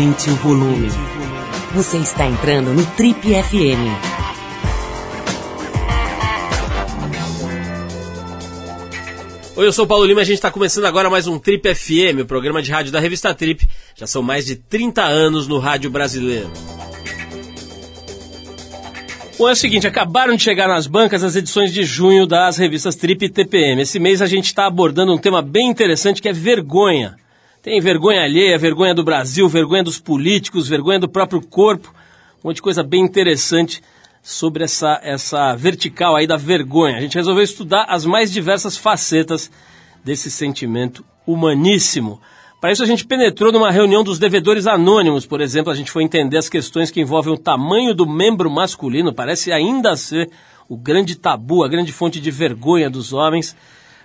Aumente o volume. Você está entrando no Trip FM. Oi, eu sou o Paulo Lima e a gente está começando agora mais um Trip FM, o programa de rádio da revista Trip. Já são mais de 30 anos no rádio brasileiro. Bom, é o seguinte, acabaram de chegar nas bancas as edições de junho das revistas Trip e TPM. Esse mês a gente está abordando um tema bem interessante que é vergonha. Tem vergonha alheia, vergonha do Brasil, vergonha dos políticos, vergonha do próprio corpo. Um monte de coisa bem interessante sobre essa, essa vertical aí da vergonha. A gente resolveu estudar as mais diversas facetas desse sentimento humaníssimo. Para isso, a gente penetrou numa reunião dos devedores anônimos, por exemplo, a gente foi entender as questões que envolvem o tamanho do membro masculino, parece ainda ser o grande tabu, a grande fonte de vergonha dos homens.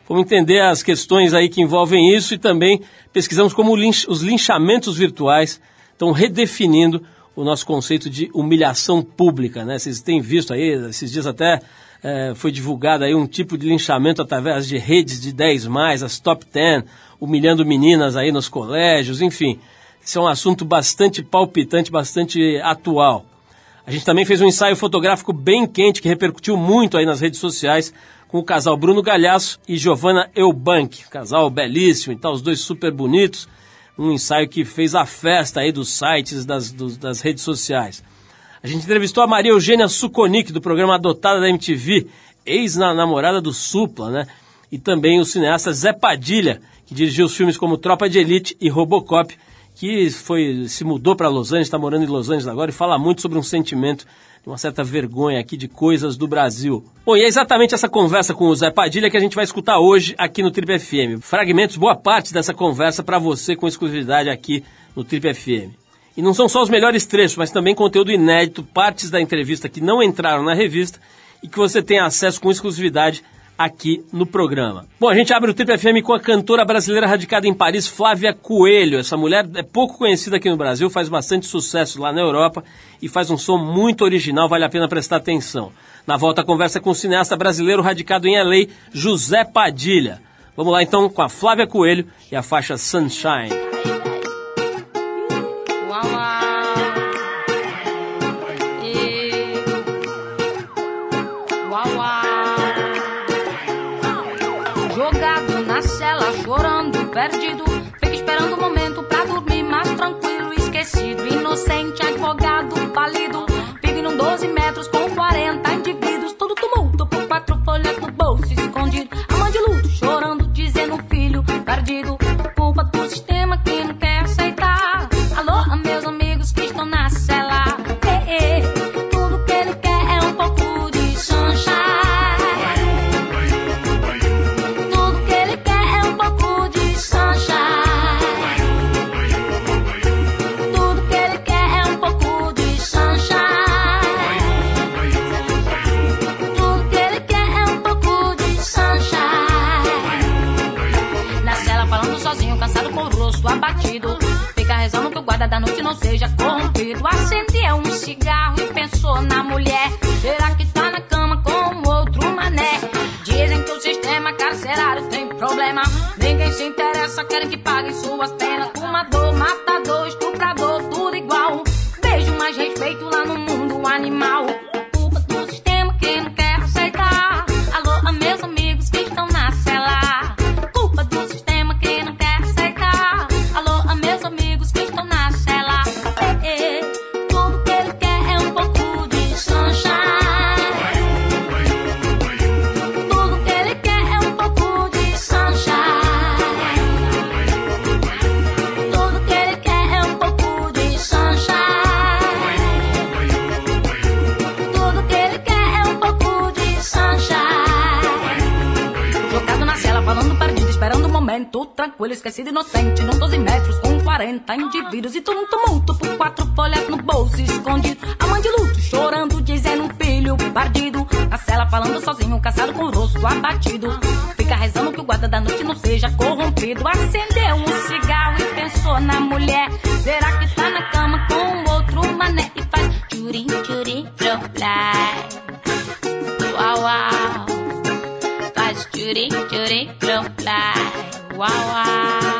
Vamos entender as questões aí que envolvem isso e também pesquisamos como os linchamentos virtuais estão redefinindo o nosso conceito de humilhação pública, né? Vocês têm visto aí, esses dias até é, foi divulgado aí um tipo de linchamento através de redes de 10 mais, as top 10, humilhando meninas aí nos colégios, enfim. Isso é um assunto bastante palpitante, bastante atual. A gente também fez um ensaio fotográfico bem quente que repercutiu muito aí nas redes sociais com o casal Bruno Galhaço e Giovanna Eubank. Casal belíssimo e tal, os dois super bonitos. Um ensaio que fez a festa aí dos sites, das, dos, das redes sociais. A gente entrevistou a Maria Eugênia Suconic, do programa Adotada da MTV, ex-namorada do Supla, né? E também o cineasta Zé Padilha, que dirigiu os filmes como Tropa de Elite e Robocop, que foi se mudou para Los Angeles, está morando em Los Angeles agora e fala muito sobre um sentimento uma certa vergonha aqui de coisas do Brasil. Bom, e é exatamente essa conversa com o Zé Padilha que a gente vai escutar hoje aqui no Trip FM. Fragmentos, boa parte dessa conversa para você com exclusividade aqui no Trip FM. E não são só os melhores trechos, mas também conteúdo inédito, partes da entrevista que não entraram na revista e que você tem acesso com exclusividade aqui no programa. Bom, a gente abre o Trip FM com a cantora brasileira radicada em Paris, Flávia Coelho. Essa mulher é pouco conhecida aqui no Brasil, faz bastante sucesso lá na Europa e faz um som muito original, vale a pena prestar atenção. Na volta a conversa com o cineasta brasileiro radicado em LA, José Padilha. Vamos lá então com a Flávia Coelho e a faixa Sunshine. Perdido. Fica esperando o momento pra dormir mais tranquilo, esquecido. Inocente, advogado, filho. Na cela, falando sozinho, caçado com o rosto abatido. Fica rezando que o guarda da noite não seja corrompido. Acendeu um cigarro e pensou na mulher. Será que tá na cama com outro mané? E faz tchurim, tchurim, pro. Uau, uau. Faz tchurim, tchurim, pro. Uau, uau.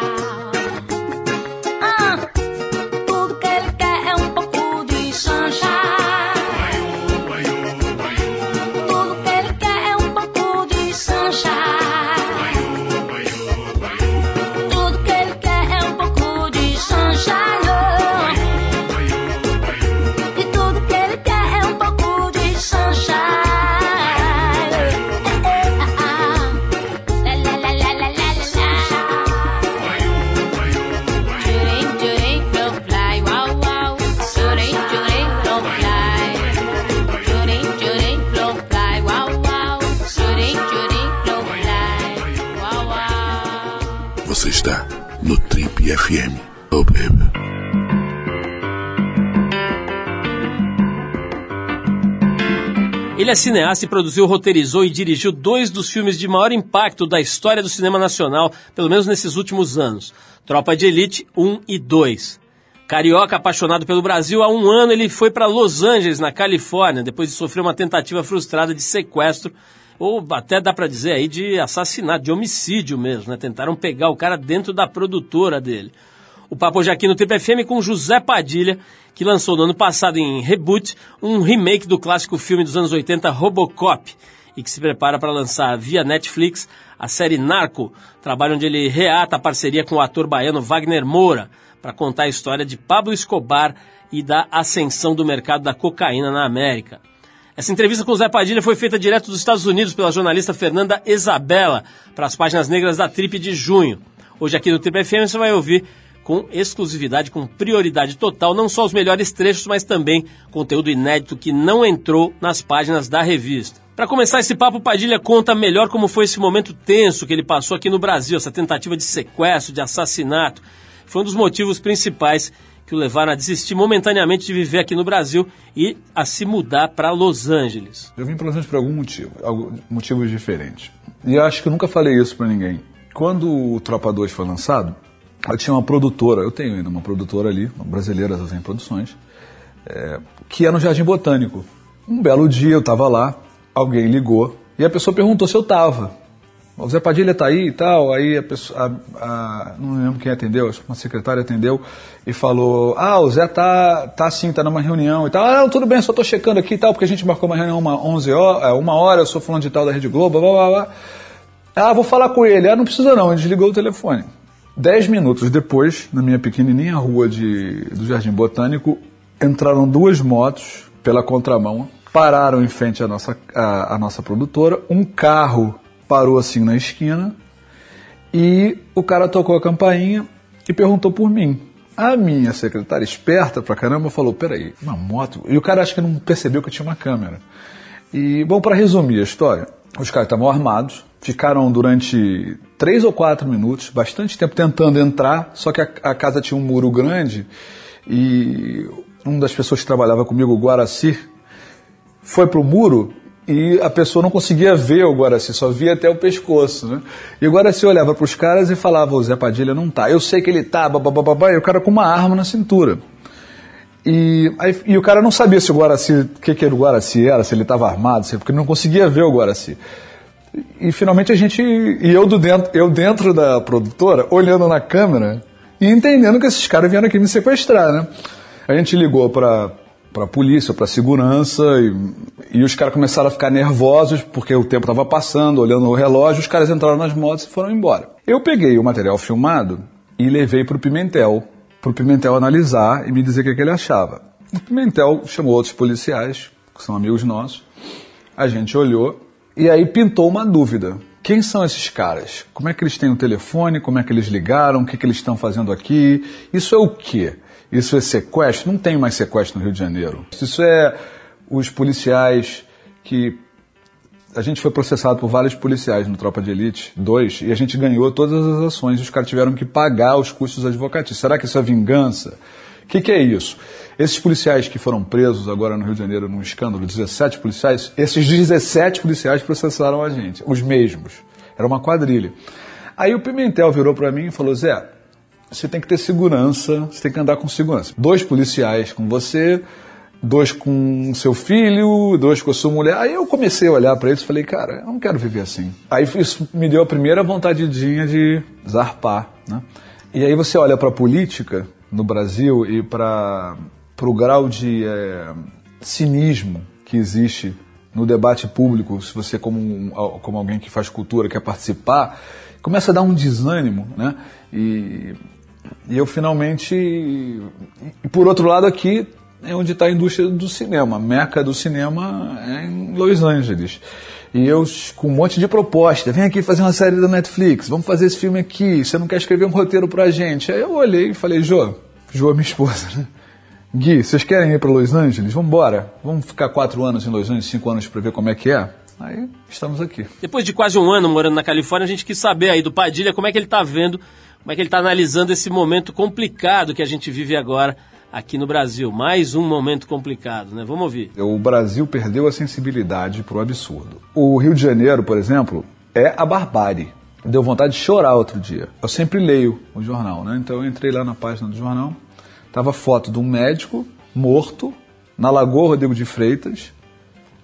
Ele é cineasta e produziu, roteirizou e dirigiu dois dos filmes de maior impacto da história do cinema nacional, pelo menos nesses últimos anos: Tropa de Elite 1 e 2. Carioca apaixonado pelo Brasil, há um ano ele foi para Los Angeles, na Califórnia, depois de sofrer uma tentativa frustrada de sequestro, ou até dá para dizer aí de assassinato, de homicídio mesmo, né? Tentaram pegar o cara dentro da produtora dele. O papo hoje aqui no Trip FM com José Padilha, que lançou no ano passado em Reboot um remake do clássico filme dos anos 80 Robocop e que se prepara para lançar via Netflix a série Narco, trabalho onde ele reata a parceria com o ator baiano Wagner Moura para contar a história de Pablo Escobar e da ascensão do mercado da cocaína na América. Essa entrevista com o Zé Padilha foi feita direto dos Estados Unidos pela jornalista Fernanda Isabela para as páginas negras da Trip de junho. Hoje aqui no Trip FM você vai ouvir com exclusividade, com prioridade total, não só os melhores trechos, mas também conteúdo inédito que não entrou nas páginas da revista. Para começar esse papo, Padilha conta melhor como foi esse momento tenso que ele passou aqui no Brasil, essa tentativa de sequestro, de assassinato foi um dos motivos principais que o levaram a desistir momentaneamente de viver aqui no Brasil e a se mudar para Los Angeles. Eu vim para Los Angeles por algum motivo, motivos diferentes. E acho que eu nunca falei isso para ninguém. Quando o Tropa 2 foi lançado, eu tinha uma produtora, eu tenho ainda uma produtora ali, uma brasileira das produções, é, que é no Jardim Botânico. Um belo dia eu estava lá, alguém ligou e a pessoa perguntou se eu estava. O Zé Padilha tá aí e tal, aí a pessoa, a, a, não lembro quem atendeu, uma secretária atendeu e falou, ah, o Zé tá, tá assim, tá numa reunião e tal, ah, tudo bem, só tô checando aqui e tal, porque a gente marcou uma reunião uma, 11 horas, é, uma hora, eu sou falando de tal da Rede Globo, blá, blá, blá. Ah, vou falar com ele. Ah, não precisa não, ele desligou o telefone. Dez minutos depois, na minha pequenininha rua de, do Jardim Botânico, entraram duas motos pela contramão, pararam em frente à nossa, à, à nossa produtora, um carro parou assim na esquina e o cara tocou a campainha e perguntou por mim. A minha secretária, esperta pra caramba, falou: Peraí, uma moto? E o cara acho que não percebeu que tinha uma câmera. E, bom, para resumir a história, os caras estavam armados, ficaram durante três ou quatro minutos, bastante tempo tentando entrar, só que a, a casa tinha um muro grande e uma das pessoas que trabalhava comigo, o Guaraci, foi pro muro e a pessoa não conseguia ver o Guaraci, só via até o pescoço, né? E o Guaraci olhava para os caras e falava, o Zé Padilha não tá. Eu sei que ele tá, babababá, e o cara com uma arma na cintura. E, aí, e o cara não sabia se o Guaraci, o que, que era o Guaraci era, se ele estava armado, porque ele não conseguia ver o Guaraci. E, finalmente a gente, e eu, do dentro, eu dentro da produtora, olhando na câmera e entendendo que esses caras vieram aqui me sequestrar, né? A gente ligou para para polícia, para segurança, e, e os caras começaram a ficar nervosos porque o tempo estava passando, olhando o relógio, os caras entraram nas motos e foram embora. Eu peguei o material filmado e levei para o Pimentel, para o Pimentel analisar e me dizer o que, é que ele achava. O Pimentel chamou outros policiais, que são amigos nossos, a gente olhou e aí pintou uma dúvida. Quem são esses caras? Como é que eles têm o telefone? Como é que eles ligaram? O que, que eles estão fazendo aqui? Isso é o quê? Isso é sequestro? Não tem mais sequestro no Rio de Janeiro. Isso é os policiais que. A gente foi processado por vários policiais no Tropa de Elite 2 e a gente ganhou todas as ações e os caras tiveram que pagar os custos advocatícios. Será que isso é vingança? O que, que, é isso? Esses policiais que foram presos agora no Rio de Janeiro num escândalo, 17 policiais, esses 17 policiais processaram a gente, os mesmos. Era uma quadrilha. Aí o Pimentel virou para mim e falou: Zé, você tem que ter segurança, você tem que andar com segurança. Dois policiais com você, dois com seu filho, dois com a sua mulher. Aí eu comecei a olhar para eles e falei, cara, eu não quero viver assim. Aí isso me deu a primeira vontadinha de zarpar, né? E aí você olha para a política no Brasil e para o grau de é, cinismo que existe no debate público, se você como, como alguém que faz cultura quer participar, começa a dar um desânimo, né? E e eu finalmente. E por outro lado, aqui é onde está a indústria do cinema. A meca do cinema é em Los Angeles. E eu com um monte de proposta. Vem aqui fazer uma série da Netflix, vamos fazer esse filme aqui. Você não quer escrever um roteiro pra gente? Aí eu olhei e falei, Jô, Jô, minha esposa, né? Gui, vocês querem ir para Los Angeles? Vamos embora. Vamos ficar quatro anos em Los Angeles, cinco anos para ver como é que é. Aí estamos aqui. Depois de quase um ano morando na Califórnia, a gente quis saber aí do Padilha como é que ele está vendo como é que ele está analisando esse momento complicado que a gente vive agora aqui no Brasil. Mais um momento complicado, né? Vamos ouvir. O Brasil perdeu a sensibilidade para o absurdo. O Rio de Janeiro, por exemplo, é a barbárie. Deu vontade de chorar outro dia. Eu sempre leio o jornal, né? Então eu entrei lá na página do jornal, tava foto de um médico morto na Lagoa Rodrigo de Freitas,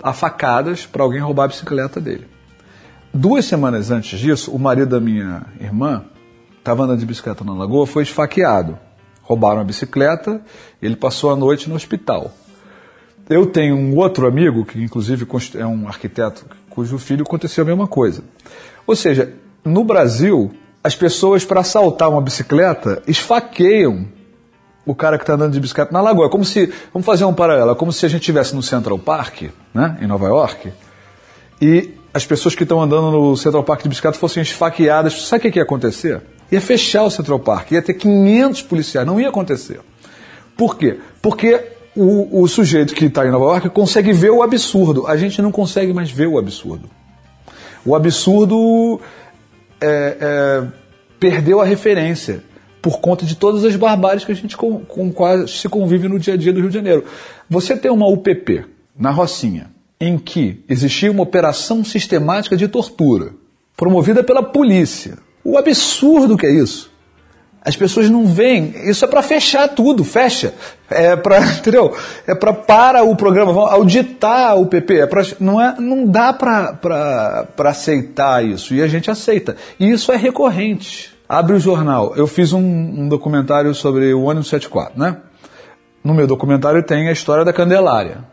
a facadas para alguém roubar a bicicleta dele. Duas semanas antes disso, o marido da minha irmã estava andando de bicicleta na lagoa, foi esfaqueado. Roubaram a bicicleta, ele passou a noite no hospital. Eu tenho um outro amigo, que inclusive é um arquiteto, cujo filho aconteceu a mesma coisa. Ou seja, no Brasil, as pessoas para assaltar uma bicicleta esfaqueiam o cara que está andando de bicicleta na lagoa. Como se, vamos fazer um paralelo, como se a gente estivesse no Central Park, né, em Nova York, e as pessoas que estão andando no Central Park de bicicleta fossem esfaqueadas. Sabe o que ia acontecer? Ia fechar o Central Park, ia ter 500 policiais, não ia acontecer. Por quê? Porque o, o sujeito que está em Nova York consegue ver o absurdo. A gente não consegue mais ver o absurdo. O absurdo é, é, perdeu a referência por conta de todas as barbáries que a gente com, com quase se convive no dia a dia do Rio de Janeiro. Você tem uma UPP na Rocinha, em que existia uma operação sistemática de tortura, promovida pela polícia, o absurdo que é isso. As pessoas não veem. Isso é para fechar tudo, fecha. É para, entendeu? É para para o programa, auditar o PP. É pra, não, é, não dá para aceitar isso. E a gente aceita. E isso é recorrente. Abre o jornal. Eu fiz um, um documentário sobre o ônibus 74, né? No meu documentário tem a história da Candelária.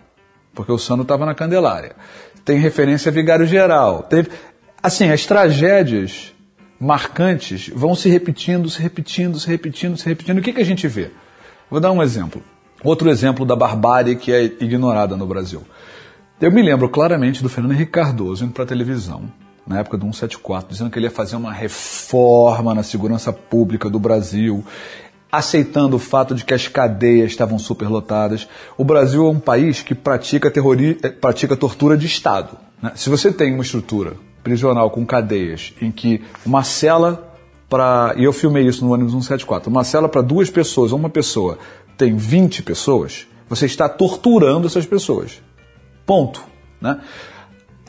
Porque o Sano estava na Candelária. Tem referência a Vigário Geral. Teve, assim, as tragédias marcantes vão se repetindo, se repetindo, se repetindo, se repetindo. O que, que a gente vê? Vou dar um exemplo. Outro exemplo da barbárie que é ignorada no Brasil. Eu me lembro claramente do Fernando Henrique Cardoso indo para a televisão, na época do 174, dizendo que ele ia fazer uma reforma na segurança pública do Brasil, aceitando o fato de que as cadeias estavam superlotadas. O Brasil é um país que pratica, terrori... pratica tortura de Estado. Né? Se você tem uma estrutura prisional com cadeias, em que uma cela para. E eu filmei isso no ônibus 174. Uma cela para duas pessoas uma pessoa tem 20 pessoas, você está torturando essas pessoas. Ponto. Né?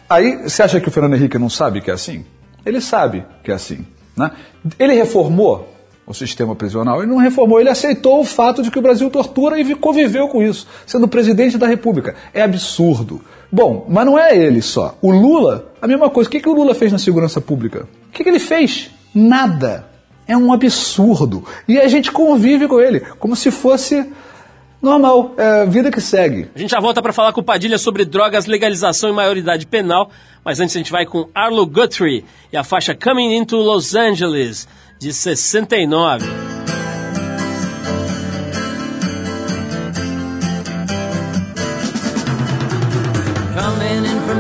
Aí, você acha que o Fernando Henrique não sabe que é assim? Ele sabe que é assim. Né? Ele reformou o sistema prisional. Ele não reformou, ele aceitou o fato de que o Brasil tortura e conviveu com isso, sendo presidente da República. É absurdo. Bom, mas não é ele só. O Lula, a mesma coisa. O que, que o Lula fez na segurança pública? O que, que ele fez? Nada. É um absurdo. E a gente convive com ele, como se fosse normal, é vida que segue. A gente já volta para falar com o Padilha sobre drogas, legalização e maioridade penal, mas antes a gente vai com Arlo Guthrie e a faixa Coming into Los Angeles, de 69.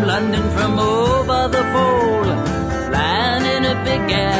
London from over the pole, flying in a big airliner,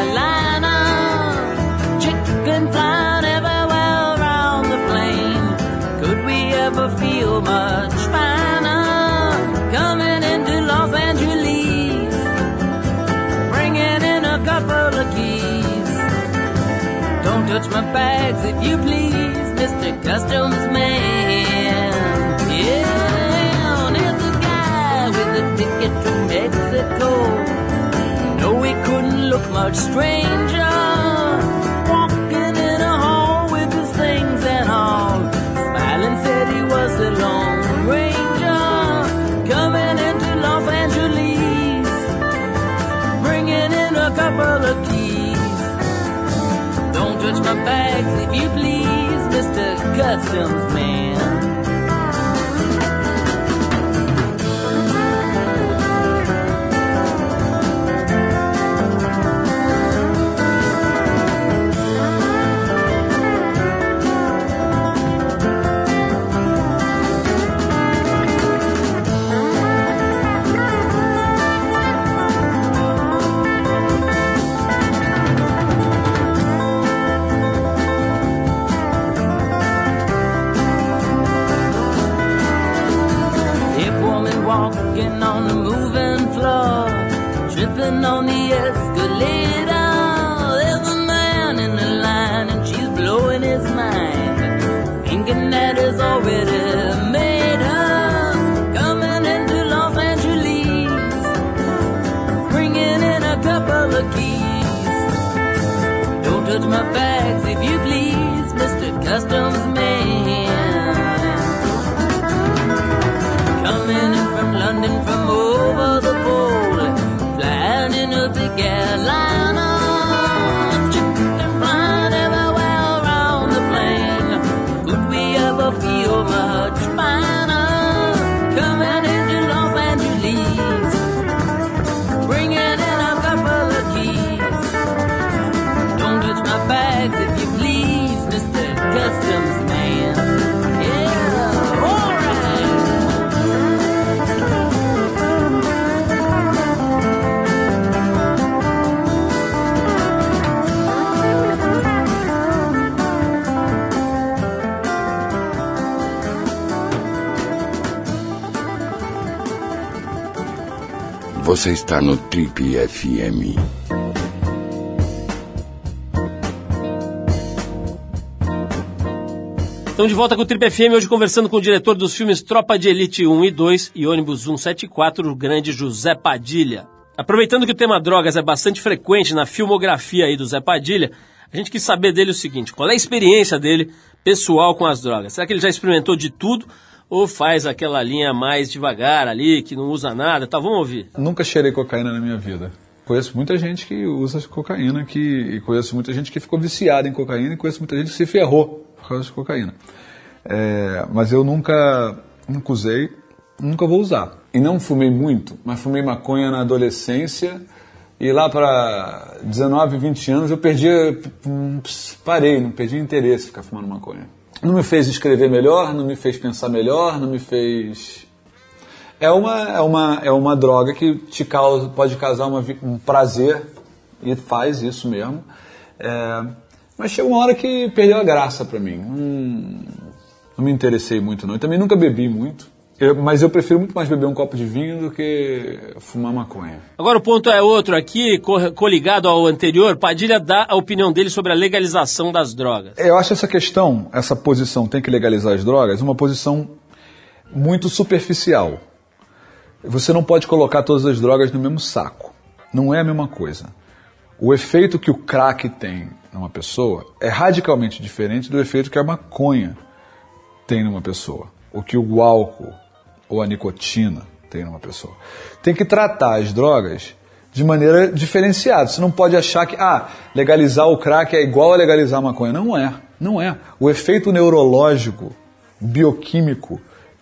my bags if you please, Mr. Customs Man. Yeah, and it's a guy with a ticket to Mexico. No, he couldn't look much stranger. My bags if you please, Mr. Customs Man. Thinking that is already Você está no Trip FM. Estamos de volta com o Trip FM, hoje conversando com o diretor dos filmes Tropa de Elite 1 e 2 e ônibus 174, o grande José Padilha. Aproveitando que o tema drogas é bastante frequente na filmografia aí do Zé Padilha, a gente quis saber dele o seguinte, qual é a experiência dele pessoal com as drogas? Será que ele já experimentou de tudo ou faz aquela linha mais devagar ali, que não usa nada? Tá, vamos ouvir. Nunca cheirei cocaína na minha vida. Conheço muita gente que usa cocaína, que, e conheço muita gente que ficou viciada em cocaína, e conheço muita gente que se ferrou por causa de cocaína. É, mas eu nunca, nunca usei, nunca vou usar. E não fumei muito, mas fumei maconha na adolescência, e lá para 19, 20 anos eu perdi, hum, parei, não perdi interesse em ficar fumando maconha. Não me fez escrever melhor, não me fez pensar melhor, não me fez é uma, é uma, é uma droga que te causa, pode causar uma, um prazer, e faz isso mesmo. É, mas chegou uma hora que perdeu a graça para mim. Não, não me interessei muito, não. E também nunca bebi muito. Eu- mas eu prefiro muito mais beber um copo de vinho do que fumar maconha. Agora o ponto é outro aqui, co- coligado ao anterior, Padilha dá a opinião dele sobre a legalização das drogas. Eu acho essa questão, essa posição tem que legalizar as drogas, uma posição muito superficial. Você não pode colocar todas as drogas no mesmo saco. Não é a mesma coisa. O efeito que o crack tem numa pessoa é radicalmente diferente do efeito que a maconha tem numa pessoa. O que o álcool ou a nicotina tem numa pessoa. Tem que tratar as drogas de maneira diferenciada. Você não pode achar que ah, legalizar o crack é igual a legalizar a maconha. Não é. Não é. O efeito neurológico, bioquímico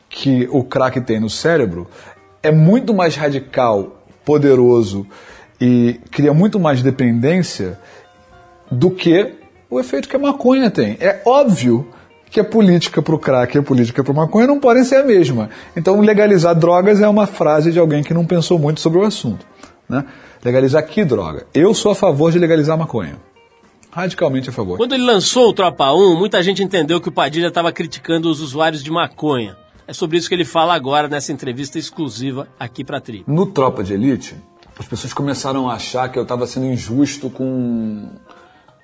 que o crack tem no cérebro é muito mais radical, poderoso e cria muito mais dependência do que o efeito que a maconha tem. É óbvio que a política para o crack e a política para a maconha não podem ser a mesma. Então, legalizar drogas é uma frase de alguém que não pensou muito sobre o assunto. Né? Legalizar que droga? Eu sou a favor de legalizar a maconha. Radicalmente a favor. Quando ele lançou o Tropa 1, muita gente entendeu que o Padilha estava criticando os usuários de maconha. É sobre isso que ele fala agora nessa entrevista exclusiva aqui para Tri. No Tropa de Elite, as pessoas começaram a achar que eu estava sendo injusto com,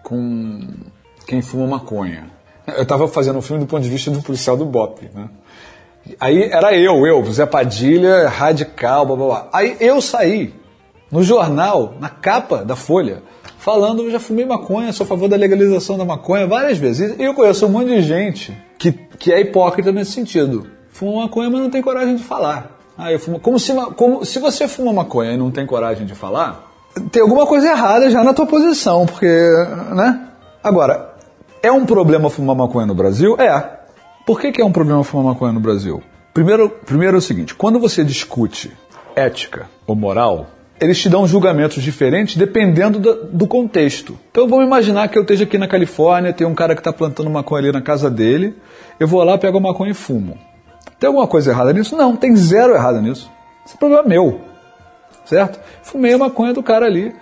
com quem fuma maconha. Eu estava fazendo um filme do ponto de vista do policial do BOP, né? Aí era eu, eu, Zé Padilha, radical, blá blá blá. Aí eu saí no jornal, na capa da Folha, falando eu já fumei maconha, sou a favor da legalização da maconha várias vezes. E eu conheço um monte de gente que, que é hipócrita nesse sentido. Fuma maconha, mas não tem coragem de falar. Ah, eu fumo. Como se, como, se você fuma maconha e não tem coragem de falar, tem alguma coisa errada já na tua posição, porque, né? Agora, é um problema fumar maconha no Brasil? É. Por que, que é um problema fumar maconha no Brasil? Primeiro, primeiro é o seguinte: quando você discute ética ou moral, eles te dão julgamentos diferentes dependendo do, do contexto. Então vamos imaginar que eu esteja aqui na Califórnia, tem um cara que está plantando maconha ali na casa dele, eu vou lá, pego a maconha e fumo. Tem alguma coisa errada nisso? Não, tem zero errado nisso. Esse é problema meu. Certo? Fumei a maconha do cara ali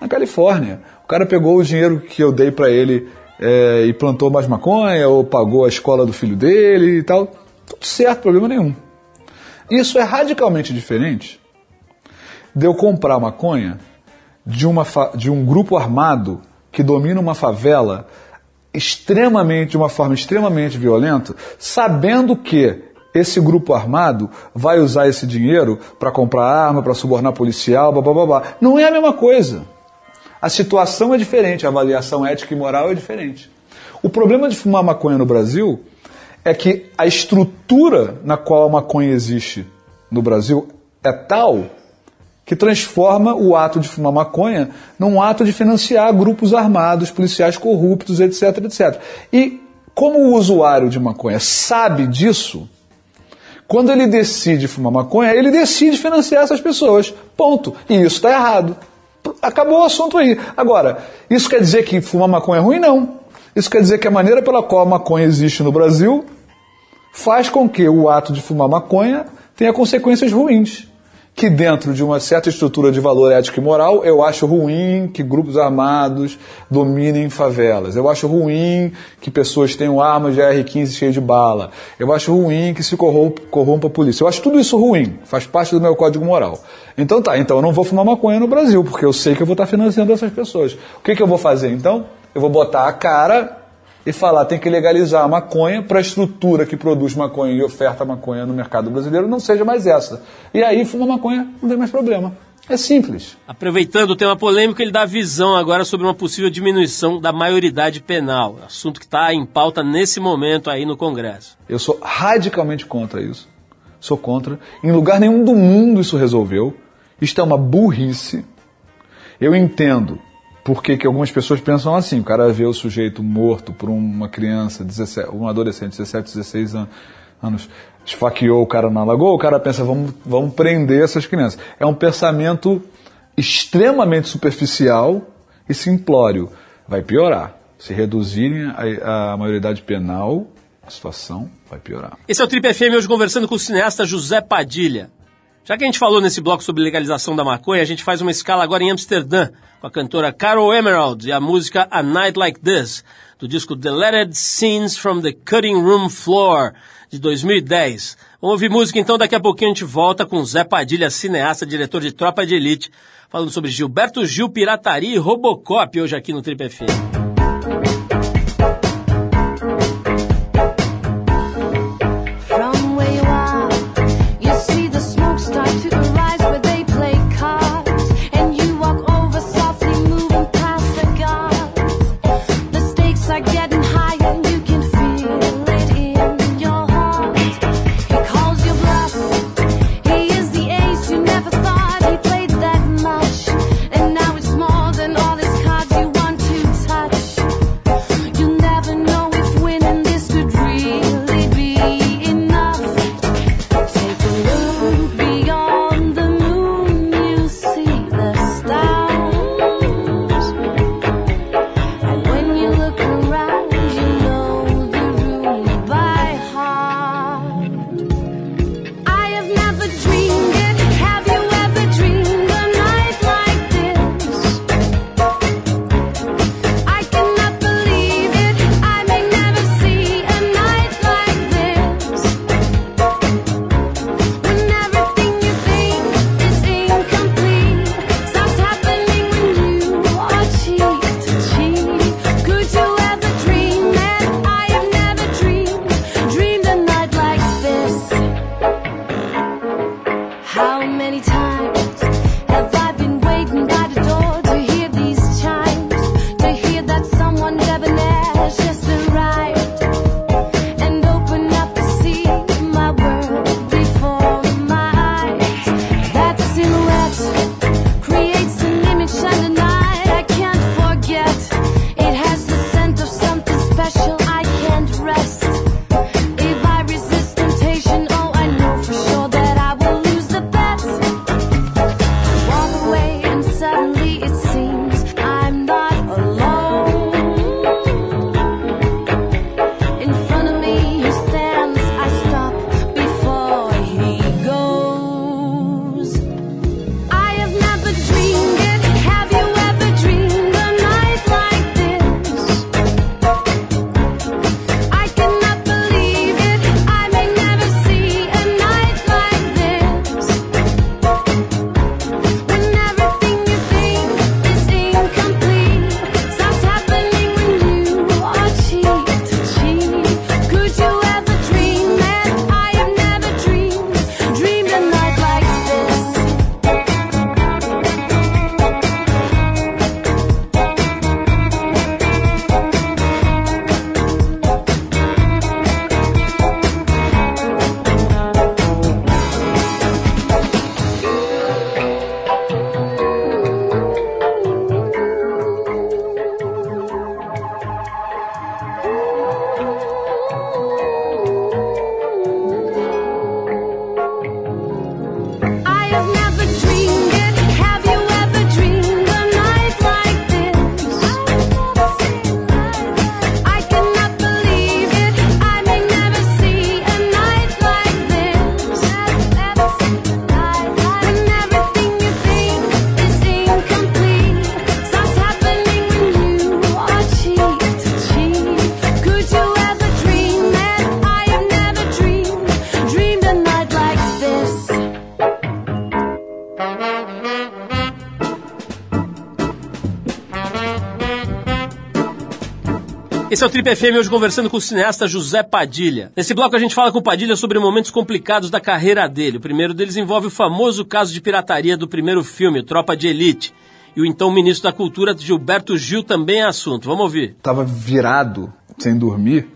na Califórnia. O cara pegou o dinheiro que eu dei para ele é, e plantou mais maconha, ou pagou a escola do filho dele e tal. Tudo certo, problema nenhum. Isso é radicalmente diferente de eu comprar maconha de, uma de um grupo armado que domina uma favela extremamente, de uma forma extremamente violenta, sabendo que esse grupo armado vai usar esse dinheiro para comprar arma, para subornar policial, blá. Não é a mesma coisa. A situação é diferente, a avaliação ética e moral é diferente. O problema de fumar maconha no Brasil é que a estrutura na qual a maconha existe no Brasil é tal que transforma o ato de fumar maconha num ato de financiar grupos armados, policiais corruptos, etc, etc. E como o usuário de maconha sabe disso, quando ele decide fumar maconha, ele decide financiar essas pessoas. Ponto. E isso está errado. Acabou o assunto aí. Agora, isso quer dizer que fumar maconha é ruim? Não. Isso quer dizer que a maneira pela qual a maconha existe no Brasil faz com que o ato de fumar maconha tenha consequências ruins que dentro de uma certa estrutura de valor ético e moral, eu acho ruim que grupos armados dominem favelas. Eu acho ruim que pessoas tenham armas de AR-15 cheias de bala. Eu acho ruim que se corrompa, a polícia. Eu acho tudo isso ruim, faz parte do meu código moral. Então tá, então eu não vou fumar maconha no Brasil, porque eu sei que eu vou estar financiando essas pessoas. O que, que eu vou fazer então? Eu vou botar a cara e falar tem que legalizar a maconha para a estrutura que produz maconha e oferta maconha no mercado brasileiro não seja mais essa. E aí fuma maconha, não tem mais problema. É simples. Aproveitando o tema polêmico, ele dá visão agora sobre uma possível diminuição da maioridade penal, assunto que está em pauta nesse momento aí no Congresso. Eu sou radicalmente contra isso. Sou contra. Em lugar nenhum do mundo isso resolveu. Isto é uma burrice. Eu entendo por que, que algumas pessoas pensam assim. O cara vê o sujeito morto por uma criança, 17, um adolescente, 17, 16 an- anos, esfaqueou o cara na lagoa, o cara pensa, vamos, vamos prender essas crianças. É um pensamento extremamente superficial e simplório. Vai piorar. Se reduzirem a, a maioridade penal, a situação vai piorar. Esse é o Trip FM, hoje conversando com o cineasta José Padilha. Já que a gente falou nesse bloco sobre legalização da maconha, a gente faz uma escala agora em Amsterdã, com a cantora Carol Emerald e a música A Night Like This, do disco Deleted Scenes from the Cutting Room Floor, de 2010. Vamos ouvir música então, daqui a pouquinho a gente volta com Zé Padilha, cineasta, diretor de Tropa de Elite, falando sobre Gilberto Gil, pirataria e Robocop, hoje aqui no Trip FM. Esse é o Trip FM hoje conversando com o cineasta José Padilha. Nesse bloco a gente fala com o Padilha sobre momentos complicados da carreira dele. O primeiro deles envolve o famoso caso de pirataria do primeiro filme, Tropa de Elite. E o então ministro da Cultura, Gilberto Gil, também é assunto. Vamos ouvir. Tava virado, sem dormir,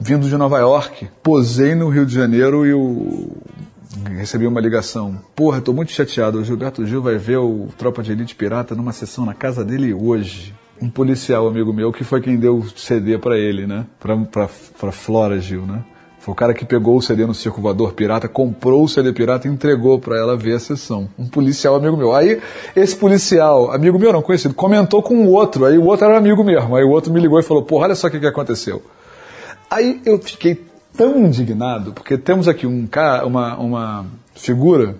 vindo de Nova York. Posei no Rio de Janeiro e o... recebi uma ligação. Porra, tô muito chateado. O Gilberto Gil vai ver o Tropa de Elite Pirata numa sessão na casa dele hoje. Um policial amigo meu que foi quem deu o CD pra ele, né? Pra, pra, pra Flora Gil, né? Foi o cara que pegou o CD no Circo Voador Pirata, comprou o CD Pirata e entregou pra ela ver a sessão. Um policial amigo meu. Aí, esse policial, amigo meu não conhecido, comentou com o outro. Aí o outro era amigo mesmo. Aí o outro me ligou e falou: Porra, olha só o que, que aconteceu. Aí eu fiquei tão indignado, porque temos aqui um cara, uma, uma figura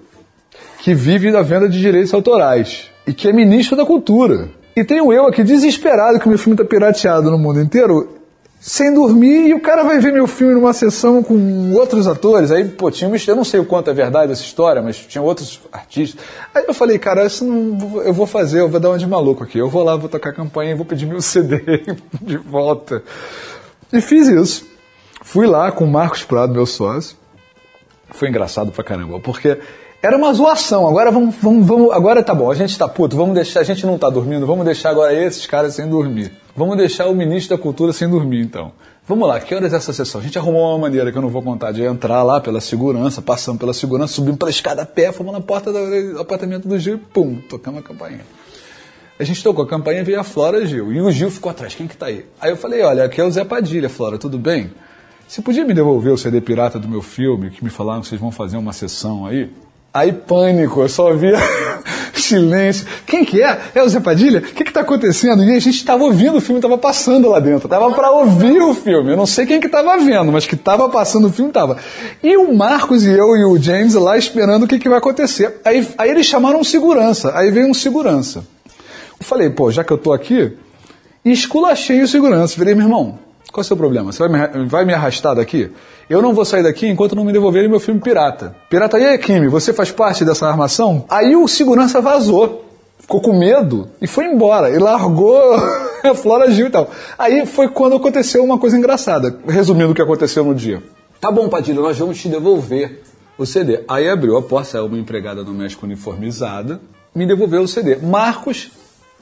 que vive da venda de direitos autorais e que é ministro da cultura. E tenho eu aqui desesperado que meu filme está pirateado no mundo inteiro, sem dormir, e o cara vai ver meu filme numa sessão com outros atores. Aí, pô, tinha um, eu não sei o quanto é verdade essa história, mas tinha outros artistas. Aí eu falei, cara, isso não, eu vou fazer, eu vou dar uma de maluco aqui. Eu vou lá, vou tocar campanha e vou pedir meu CD de volta. E fiz isso. Fui lá com o Marcos Prado, meu sócio. Foi engraçado pra caramba, porque era uma zoação. Agora vamos, vamos, vamos, agora tá bom, a gente tá puto, vamos deixar, a gente não tá dormindo, vamos deixar agora esses caras sem dormir. Vamos deixar o ministro da cultura sem dormir, então. Vamos lá, que horas é essa sessão? A gente arrumou uma maneira que eu não vou contar de entrar lá pela segurança, passamos pela segurança, subimos pela escada a pé, fomos na porta do apartamento do Gil e pum, tocamos a campainha. A gente tocou a campainha, veio a Flora Gil. E o Gil ficou atrás, quem que tá aí? Aí eu falei, olha, aqui é o Zé Padilha, Flora, tudo bem? Você podia me devolver o CD pirata do meu filme, que me falaram que vocês vão fazer uma sessão aí? Aí pânico, eu só via silêncio. Quem que é? É o Zé Padilha? O que que tá acontecendo? E a gente estava ouvindo o filme, estava passando lá dentro. Tava para ouvir o filme. Eu não sei quem que estava vendo, mas que estava passando o filme tava. E o Marcos e eu e o James lá esperando o que que vai acontecer. Aí, aí eles chamaram segurança. Aí veio um segurança. Eu falei, pô, já que eu tô aqui, esculachei o segurança. Falei, meu irmão, qual é o seu problema? Você vai me, vai me arrastar daqui? Eu não vou sair daqui enquanto não me devolverem meu filme pirata. Pirataria é crime, você faz parte dessa armação? Aí o segurança vazou. Ficou com medo e foi embora. E largou a Flora Gil e tal. Aí foi quando aconteceu uma coisa engraçada. Resumindo o que aconteceu no dia. Tá bom, Padilha, nós vamos te devolver o CD. Aí abriu a porta, saiu uma empregada do México uniformizada, me devolveu o CD. Marcos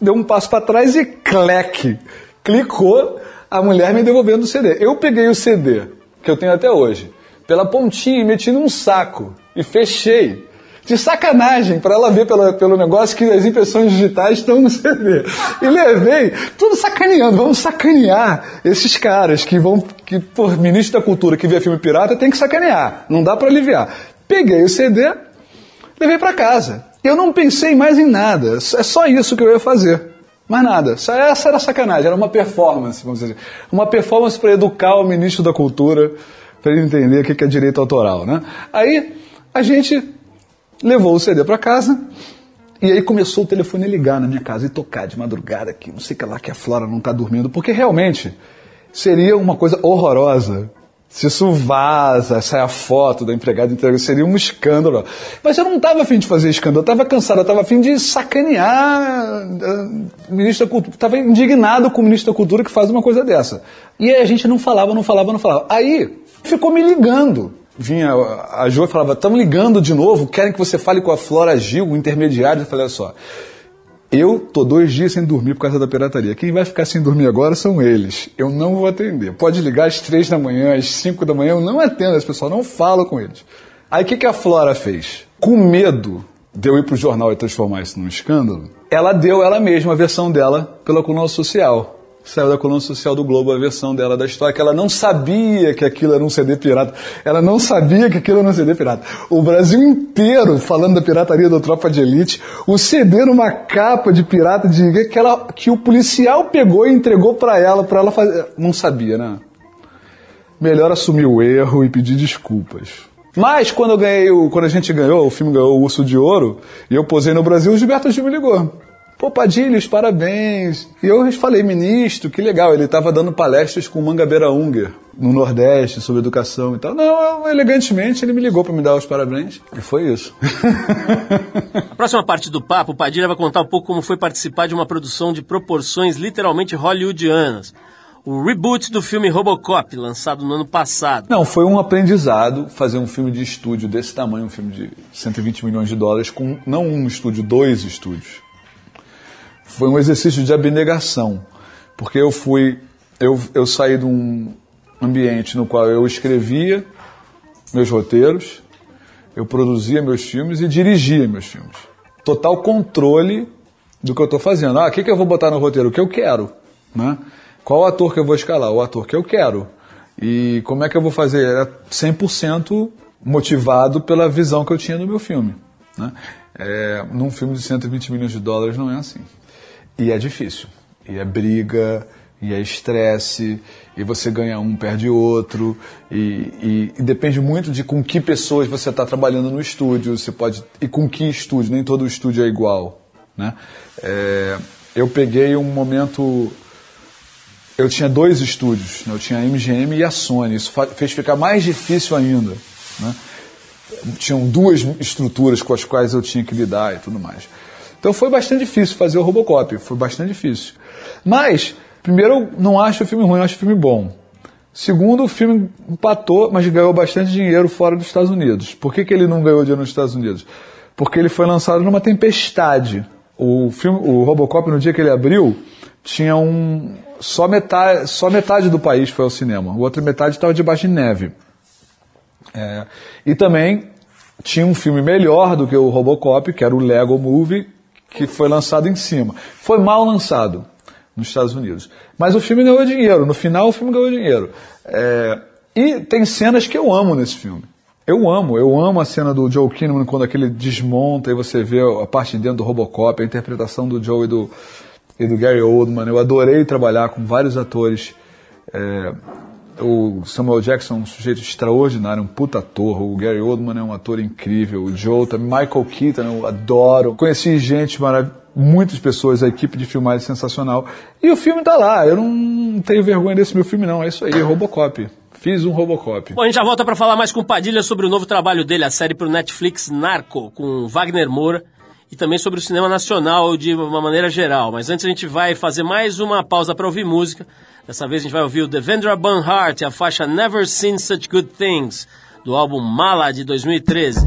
deu um passo para trás e cleque. Clicou, a mulher me devolvendo o CD. Eu peguei o CD, que eu tenho até hoje, pela pontinha e meti num saco e fechei. De sacanagem, para ela ver pela, pelo negócio que as impressões digitais estão no CD. E levei, tudo sacaneando, vamos sacanear esses caras que vão, que por ministro da cultura que vê filme pirata tem que sacanear, não dá para aliviar. Peguei o CD, levei para casa. Eu não pensei mais em nada, é só isso que eu ia fazer. Mais nada. Essa era sacanagem, era uma performance, vamos dizer. Uma performance para educar o ministro da Cultura, para ele entender o que é direito autoral, né? Aí a gente levou o CD para casa e aí começou o telefone a ligar na minha casa e tocar de madrugada aqui, não sei que lá que a Flora não tá dormindo, porque realmente seria uma coisa horrorosa. Se isso vaza, sai a foto da empregada entrega, seria um escândalo. Mas eu não estava afim de fazer escândalo, eu estava cansado, eu estava afim de sacanear o ministro da Cultura. Estava indignado com o ministro da Cultura que faz uma coisa dessa. E aí a gente não falava, não falava, não falava. Aí ficou me ligando. Vinha a Jo e falava, estamos ligando de novo, querem que você fale com a Flora Gil, o intermediário. Eu falei, olha só, eu tô dois dias sem dormir por causa da pirataria. Quem vai ficar sem dormir agora são eles. Eu não vou atender. Pode ligar às três da manhã, às cinco da manhã, eu não atendo esse pessoal, não falo com eles. Aí o que, que a Flora fez? Com medo de eu ir pro jornal e transformar isso num escândalo, ela deu ela mesma a versão dela pela coluna social. Saiu da coluna social do Globo a versão dela da história, que ela não sabia que aquilo era um CD pirata. Ela não sabia que aquilo era um CD pirata. O Brasil inteiro falando da pirataria do Tropa de Elite, o CD numa capa de pirata de que, ela, que o policial pegou e entregou para ela, para ela fazer. Não sabia, né? Melhor assumir o erro e pedir desculpas. Mas quando eu ganhei, quando a gente ganhou, o filme ganhou o Urso de Ouro, e eu posei no Brasil, o Gilberto Gil me ligou. Pô, Padilhos, parabéns. E eu falei, ministro, que legal. Ele estava dando palestras com o Mangabeira Unger no Nordeste sobre educação e tal. Não, elegantemente ele me ligou para me dar os parabéns. E foi isso. Na próxima parte do papo, o Padilha vai contar um pouco como foi participar de uma produção de proporções literalmente hollywoodianas. o reboot do filme Robocop, lançado no ano passado. Não, foi um aprendizado fazer um filme de estúdio desse tamanho, um filme de 120 milhões de dólares, com não um estúdio, dois estúdios. Foi um exercício de abnegação, porque eu fui, eu, eu saí de um ambiente no qual eu escrevia meus roteiros, eu produzia meus filmes e dirigia meus filmes. Total controle do que eu estou fazendo. Ah, o que, que eu vou botar no roteiro? O que eu quero. Né? Qual ator que eu vou escalar? O ator que eu quero. E como é que eu vou fazer? É 100% motivado pela visão que eu tinha no meu filme. Né? É, num filme de 120 milhões de dólares não é assim. E é difícil. E é briga, e é estresse, e você ganha um, perde outro, e, e- e depende muito de com que pessoas você está trabalhando no estúdio, você pode e com que estúdio, nem todo estúdio é igual, né? É, eu peguei um momento, eu tinha dois estúdios, né? eu tinha a MGM e a Sony, isso fez ficar mais difícil ainda, né? tinham duas estruturas com as quais eu tinha que lidar e tudo mais. Então foi bastante difícil fazer o Robocop, foi bastante difícil. Mas, primeiro, eu não acho o filme ruim, eu acho o filme bom. Segundo, o filme empatou, mas ganhou bastante dinheiro fora dos Estados Unidos. Por que, que ele não ganhou dinheiro nos Estados Unidos? Porque ele foi lançado numa tempestade. O filme, o Robocop, no dia que ele abriu, tinha um só metade, só metade do país foi ao cinema. A outra metade estava debaixo de neve. É, e também tinha um filme melhor do que o Robocop, que era o Lego Movie, que foi lançado em cima. Foi mal lançado nos Estados Unidos. Mas o filme ganhou dinheiro. No final, o filme ganhou dinheiro. É, e tem cenas que eu amo nesse filme. Eu amo, eu amo a cena do Joe Kinnaman quando aquele desmonta e você vê a parte de dentro do Robocop, a interpretação do Joe e do, e do Gary Oldman. Eu adorei trabalhar com vários atores. É, o Samuel Jackson é um sujeito extraordinário, um puta ator. O Gary Oldman é um ator incrível. O Joe também. Michael Keaton, eu adoro. Conheci gente maravilhosa. Muitas pessoas, a equipe de filmagem sensacional. E o filme tá lá. Eu não tenho vergonha desse meu filme, não. É isso aí, Robocop. Fiz um Robocop. Bom, a gente já volta pra falar mais com Padilha sobre o novo trabalho dele, a série pro Netflix Narco, com Wagner Moura, e também sobre o cinema nacional de uma maneira geral. Mas antes a gente vai fazer mais uma pausa para ouvir música. Dessa vez a gente vai ouvir o Devendra Banhart a faixa Never Seen Such Good Things, do álbum Mala de 2013.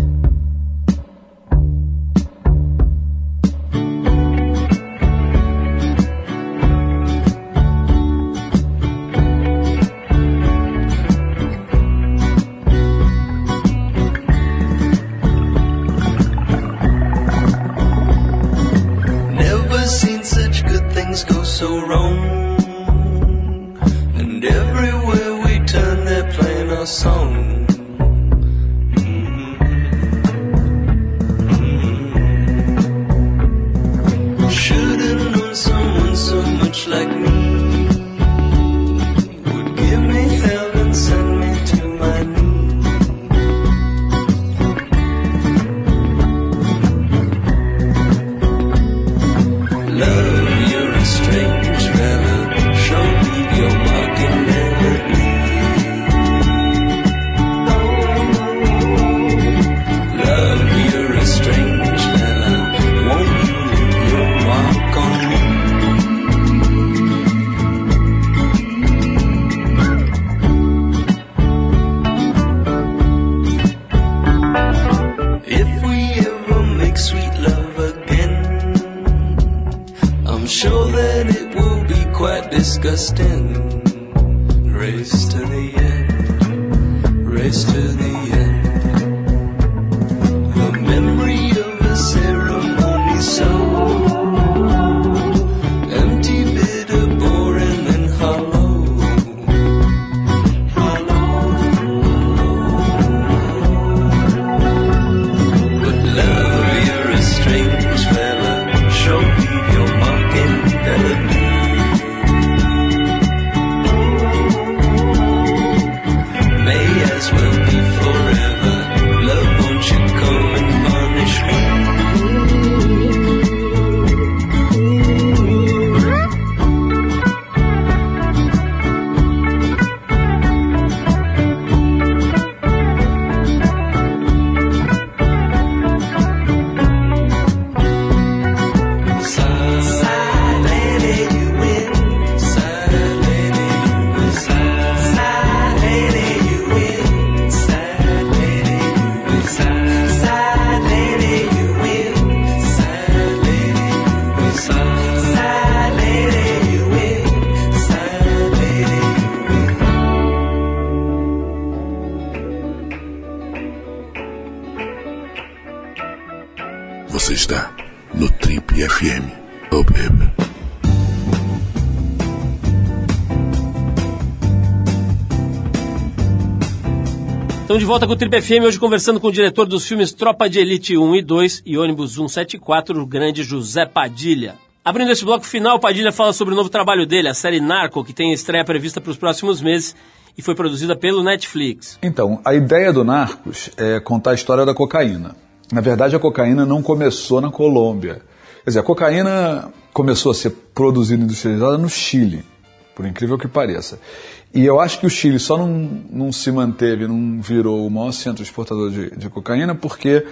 Never seen such good things go so wrong. Song. Estamos de volta com o Trip FM, hoje conversando com o diretor dos filmes Tropa de Elite 1 e 2 e Ônibus 174, o grande José Padilha. Abrindo esse bloco final, Padilha fala sobre o novo trabalho dele, a série Narco, que tem estreia prevista para os próximos meses e foi produzida pelo Netflix. Então, a ideia do Narcos é contar a história da cocaína. Na verdade, a cocaína não começou na Colômbia. Quer dizer, a cocaína começou a ser produzida e industrializada no Chile, por incrível que pareça. E eu acho que o Chile só não, não se manteve, não virou o maior centro exportador de, de cocaína porque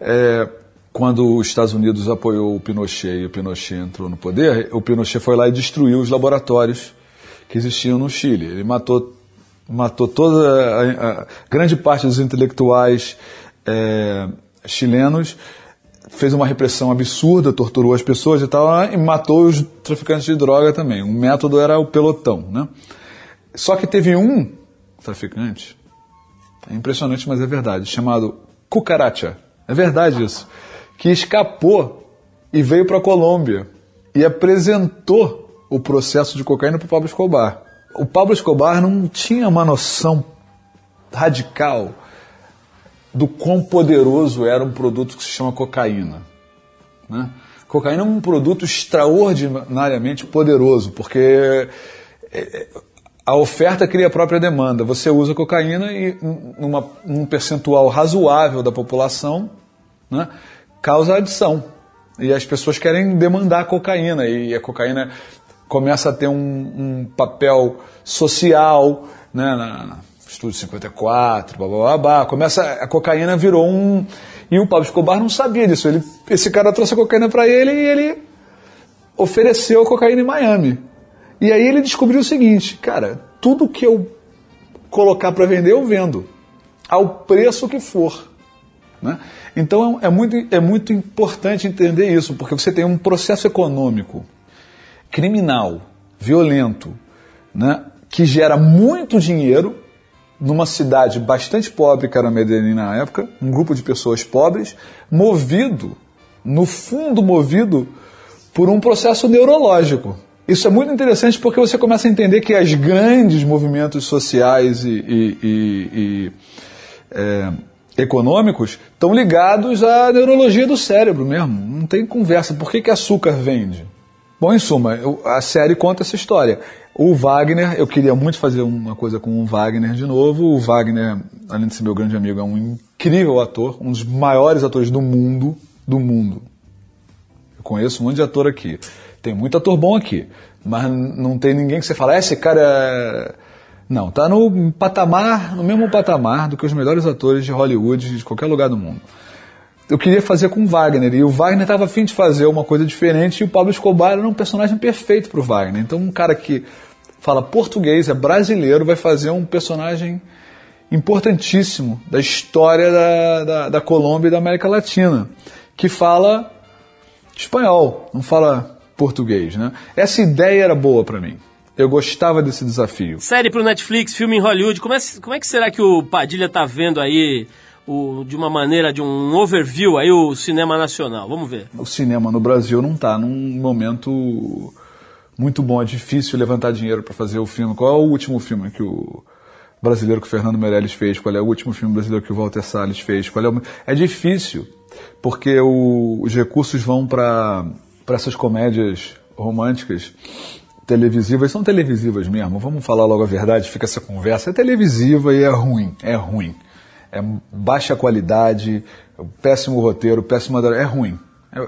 é, quando os Estados Unidos apoiou o Pinochet e o Pinochet entrou no poder, o Pinochet foi lá e destruiu os laboratórios que existiam no Chile. Ele matou, matou toda a, a grande parte dos intelectuais é, chilenos, fez uma repressão absurda, torturou as pessoas e tal, e matou os traficantes de droga também. O método era o pelotão, né? Só que teve um traficante, é impressionante, mas é verdade, chamado Cucaracha. É verdade isso. Que escapou e veio para a Colômbia e apresentou o processo de cocaína para Pablo Escobar. O Pablo Escobar não tinha uma noção radical do quão poderoso era um produto que se chama cocaína. Né? Cocaína é um produto extraordinariamente poderoso, porque é, a oferta cria a própria demanda. Você usa cocaína e numa, num percentual razoável da população né, causa adição. E as pessoas querem demandar cocaína. E a cocaína começa a ter um, um papel social, né, na, Estúdio 54, blá, blá, blá, blá. Começa, a cocaína virou um... E o Pablo Escobar não sabia disso. Ele, esse cara trouxe a cocaína para ele e ele ofereceu a cocaína em Miami. E aí ele descobriu o seguinte, cara, tudo que eu colocar para vender eu vendo, ao preço que for. Né? Então é muito, é muito importante entender isso, porque você tem um processo econômico, criminal, violento, né? que gera muito dinheiro numa cidade bastante pobre, que era Medellín na época, um grupo de pessoas pobres, movido, no fundo movido, por um processo neurológico. Isso é muito interessante porque você começa a entender que os grandes movimentos sociais e, e, e, e é, econômicos estão ligados à neurologia do cérebro mesmo. Não tem conversa. Por que, que açúcar vende? Bom, em suma, a série conta essa história. O Wagner, eu queria muito fazer uma coisa com o Wagner de novo. O Wagner, além de ser meu grande amigo, é um incrível ator, um dos maiores atores do mundo, do mundo. Eu conheço um monte de ator aqui. Tem muito ator bom aqui, mas não tem ninguém que você fala, "Ah, esse cara é... Não, tá no patamar, no mesmo patamar do que os melhores atores de Hollywood de qualquer lugar do mundo. Eu queria fazer com Wagner, e o Wagner estava afim de fazer uma coisa diferente, e o Pablo Escobar era um personagem perfeito para o Wagner. Então, um cara que fala português, é brasileiro, vai fazer um personagem importantíssimo da história da, da, da Colômbia e da América Latina, que fala espanhol, não fala português. Né? Essa ideia era boa para mim. Eu gostava desse desafio. Série pro Netflix, filme em Hollywood. Como é, como é que será que o Padilha tá vendo aí, o, de uma maneira, de um overview aí, o cinema nacional? Vamos ver. O cinema no Brasil não está num momento muito bom. É difícil levantar dinheiro para fazer o filme. Qual é o último filme que o brasileiro que o Fernando Meirelles fez? Qual é o último filme brasileiro que o Walter Salles fez? Qual é, o... é difícil, porque o- os recursos vão para essas comédias românticas televisivas. São televisivas mesmo, vamos falar logo a verdade, fica essa conversa. É televisiva e é ruim, é ruim. É baixa qualidade, péssimo roteiro, péssima... É ruim.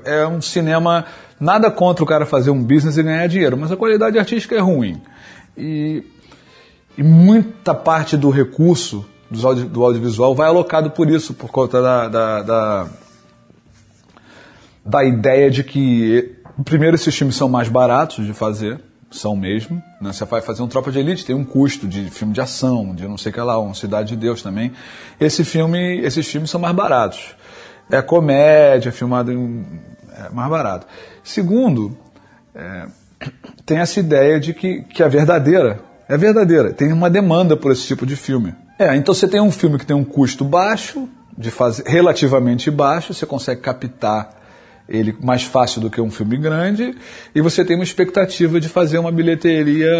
É, é um cinema... Nada contra o cara fazer um business e ganhar dinheiro, mas a qualidade artística é ruim. E e muita parte do recurso dos audi- do audiovisual vai alocado por isso, por conta da, da, da, da ideia de que, primeiro, esses filmes são mais baratos de fazer, são mesmo. Né? Você vai fazer um Tropa de Elite, tem um custo de filme de ação, de não sei o que lá, um Cidade de Deus também. Esse filme, esses filmes são mais baratos. É comédia, filmado em, é mais barato. Segundo, é, tem essa ideia de que, que a verdadeira é verdadeira. Tem uma demanda por esse tipo de filme. É, então você tem um filme que tem um custo baixo, de fazer, relativamente baixo, você consegue captar ele mais fácil do que um filme grande e você tem uma expectativa de fazer uma bilheteria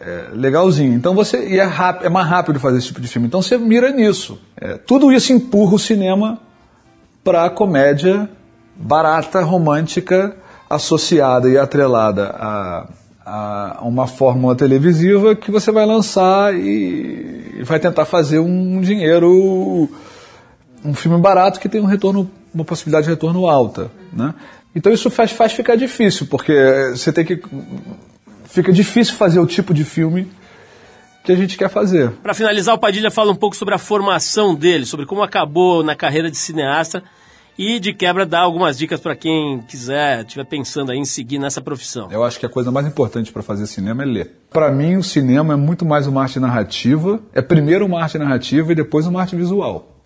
é, legalzinho. Então você e é, ráp- é mais rápido fazer esse tipo de filme. Então você mira nisso. É, tudo isso empurra o cinema para a comédia barata, romântica, associada e atrelada a, a uma fórmula televisiva que você vai lançar e, e vai tentar fazer um dinheiro, um filme barato que tem um retorno, uma possibilidade de retorno alta, né? Então isso faz, faz ficar difícil, porque você tem que fica difícil fazer o tipo de filme que a gente quer fazer. Para finalizar, o Padilha fala um pouco sobre a formação dele, sobre como acabou na carreira de cineasta e de quebra dá algumas dicas para quem quiser, estiver pensando aí em seguir nessa profissão. Eu acho que a coisa mais importante para fazer cinema é ler. Para mim, o cinema é muito mais uma arte narrativa. É primeiro uma arte narrativa e depois uma arte visual.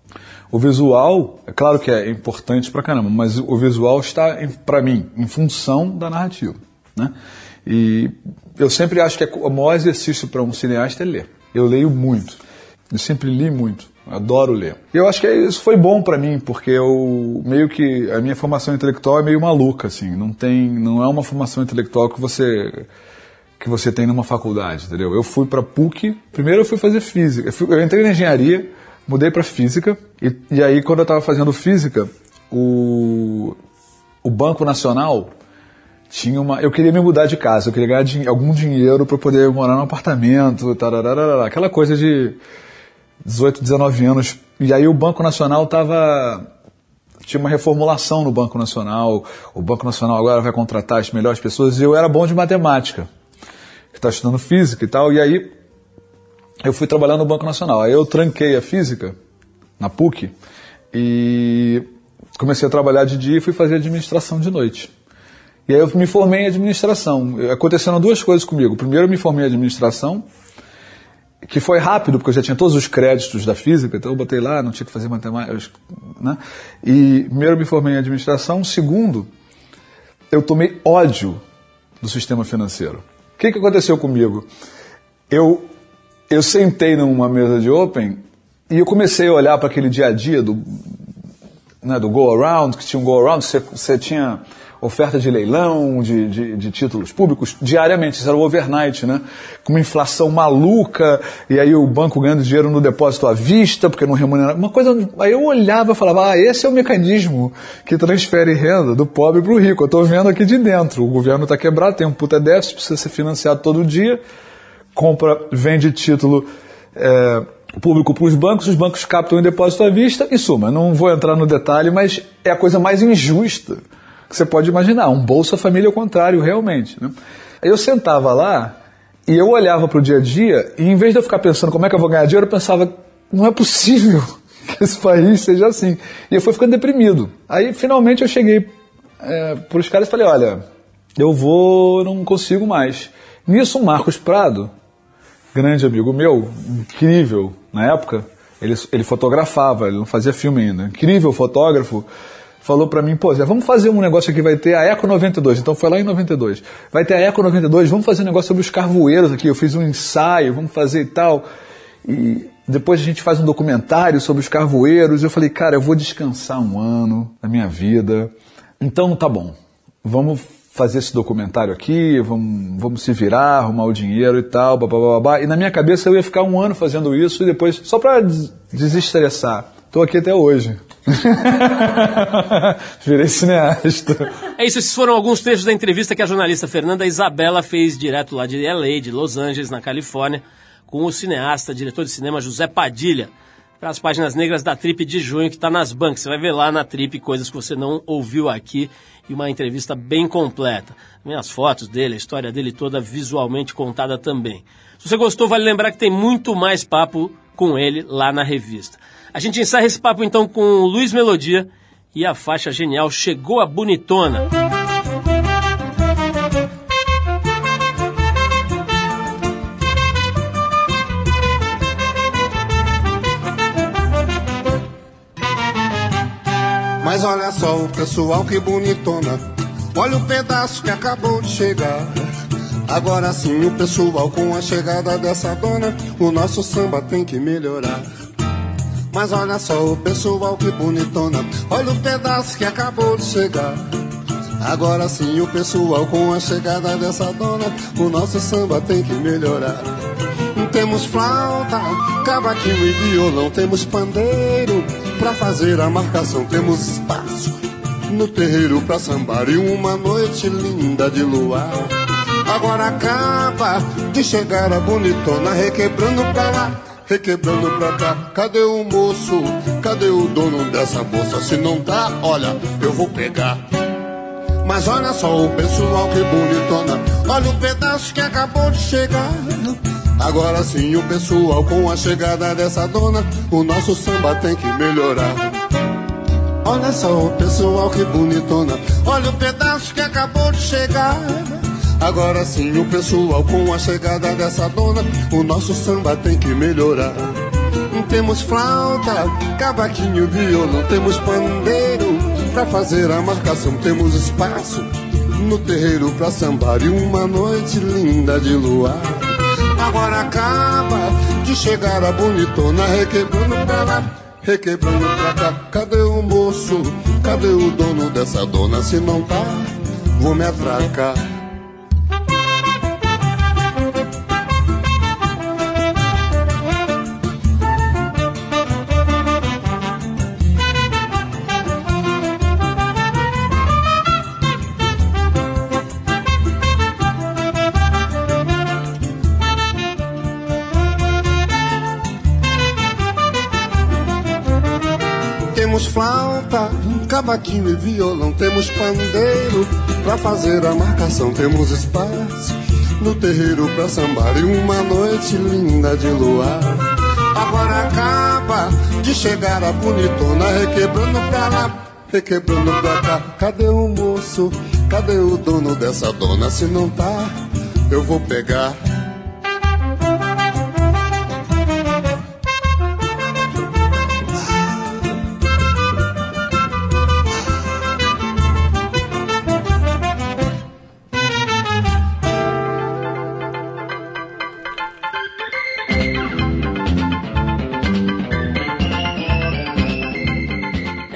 O visual, é claro que é importante pra caramba, mas o visual está, para mim, em função da narrativa. Né? E eu sempre acho que o maior exercício para um cineasta é ler. Eu leio muito. Eu sempre li muito. Adoro ler. E eu acho que isso foi bom para mim, porque eu meio que a minha formação intelectual é meio maluca assim, não tem, não é uma formação intelectual que você que você tem numa faculdade, entendeu? Eu fui para PUC, primeiro eu fui fazer física. Eu, fui- eu entrei na engenharia, mudei para física e, e aí quando eu estava fazendo física, o o Banco Nacional tinha uma. Eu queria me mudar de casa, eu queria ganhar din- algum dinheiro para poder morar num apartamento, tararara, aquela coisa de 18, 19 anos. E aí o Banco Nacional tava. Tinha uma reformulação no Banco Nacional. O Banco Nacional agora vai contratar as melhores pessoas. E eu era bom de matemática, estava estudando física e tal. E aí eu fui trabalhar no Banco Nacional. Aí eu tranquei a física na PUC e comecei a trabalhar de dia e fui fazer administração de noite. E aí eu me formei em administração. Aconteceram duas coisas comigo. Primeiro eu me formei em administração, que foi rápido, porque eu já tinha todos os créditos da física, então eu botei lá, não tinha que fazer matemática. Né? E primeiro eu me formei em administração. Segundo, eu tomei ódio do sistema financeiro. O que, que aconteceu comigo? Eu, eu sentei numa mesa de Open e eu comecei a olhar para aquele dia a dia do, né, do Go Around, que tinha um Go Around, você, você tinha oferta de leilão, de, de, de títulos públicos, diariamente, isso era o overnight, né? Com uma inflação maluca, e aí o banco ganhando dinheiro no depósito à vista, porque não remunera. Uma coisa. Aí eu olhava e falava, ah, esse é o mecanismo que transfere renda do pobre para o rico. Eu estou vendo aqui de dentro. O governo está quebrado, tem um puta déficit, precisa ser financiado todo dia, compra, vende título. É, público para os bancos, os bancos captam em depósito à vista e suma. Não vou entrar no detalhe, mas é a coisa mais injusta que você pode imaginar. Um Bolsa Família ao contrário, realmente. Né? Eu sentava lá e eu olhava para o dia a dia e em vez de eu ficar pensando como é que eu vou ganhar dinheiro, eu pensava, não é possível que esse país seja assim. E eu fui ficando deprimido. Aí finalmente eu cheguei é, para os caras e falei, olha, eu vou, não consigo mais. Nisso o Marcos Prado, grande amigo meu, incrível na época, ele, ele fotografava, ele não fazia filme ainda, incrível fotógrafo, falou pra mim, pô, Zé, vamos fazer um negócio aqui, vai ter a Eco 92, então foi lá em 92, vai ter a Eco 92, vamos fazer um negócio sobre os carvoeiros aqui, eu fiz um ensaio, vamos fazer e tal, e depois a gente faz um documentário sobre os carvoeiros, eu falei, cara, eu vou descansar um ano da minha vida, então tá bom, vamos fazer esse documentário aqui, vamos, vamos se virar, arrumar o dinheiro e tal, babá. E na minha cabeça eu ia ficar um ano fazendo isso e depois, só para des desestressar. Estou aqui até hoje. Virei cineasta. É isso, esses foram alguns trechos da entrevista que a jornalista Fernanda Isabela fez direto lá de LA, de Los Angeles, na Califórnia, com o cineasta, diretor de cinema José Padilha, para as páginas negras da Trip de junho, que está nas bancas. Você vai ver lá na Trip coisas que você não ouviu aqui e uma entrevista bem completa. Também as fotos dele, a história dele toda visualmente contada também. Se você gostou, vale lembrar que tem muito mais papo com ele lá na revista. A gente encerra esse papo então com o Luiz Melodia e a faixa genial Chegou a Bonitona. Mas olha só o pessoal que bonitona. Olha o pedaço que acabou de chegar. Agora sim, o pessoal com a chegada dessa dona, o nosso samba tem que melhorar. Mas olha só o pessoal que bonitona. Olha o pedaço que acabou de chegar. Agora sim o pessoal com a chegada dessa dona, o nosso samba tem que melhorar. Temos flauta, cavaquinho e violão, temos pandeiro pra fazer a marcação, temos espaço no terreiro pra sambar e uma noite linda de luar. Agora acaba de chegar a bonitona, requebrando pra lá, requebrando pra cá. Cadê o moço? Cadê o dono dessa moça? Se não tá, olha, eu vou pegar. Mas olha só o pessoal que bonitona, olha o pedaço que acabou de chegar. Agora sim o pessoal com a chegada dessa dona, o nosso samba tem que melhorar. Olha só o pessoal que bonitona, olha o pedaço que acabou de chegar. Agora sim o pessoal com a chegada dessa dona, o nosso samba tem que melhorar. Temos flauta, cavaquinho, violão, temos pandeiro pra fazer a marcação, temos espaço no terreiro pra sambar e uma noite linda de luar. Agora acaba de chegar a bonitona, requebrando pra lá, requebrando pra cá. Cadê o moço? Cadê o dono dessa dona? Se não tá, vou me atracar. Flauta, cavaquinho e violão, temos pandeiro pra fazer a marcação, temos espaço no terreiro pra sambar e uma noite linda de luar. Agora acaba de chegar a bonitona, requebrando pra lá, requebrando pra cá. Cadê o moço? Cadê o dono dessa dona? Se não tá, eu vou pegar.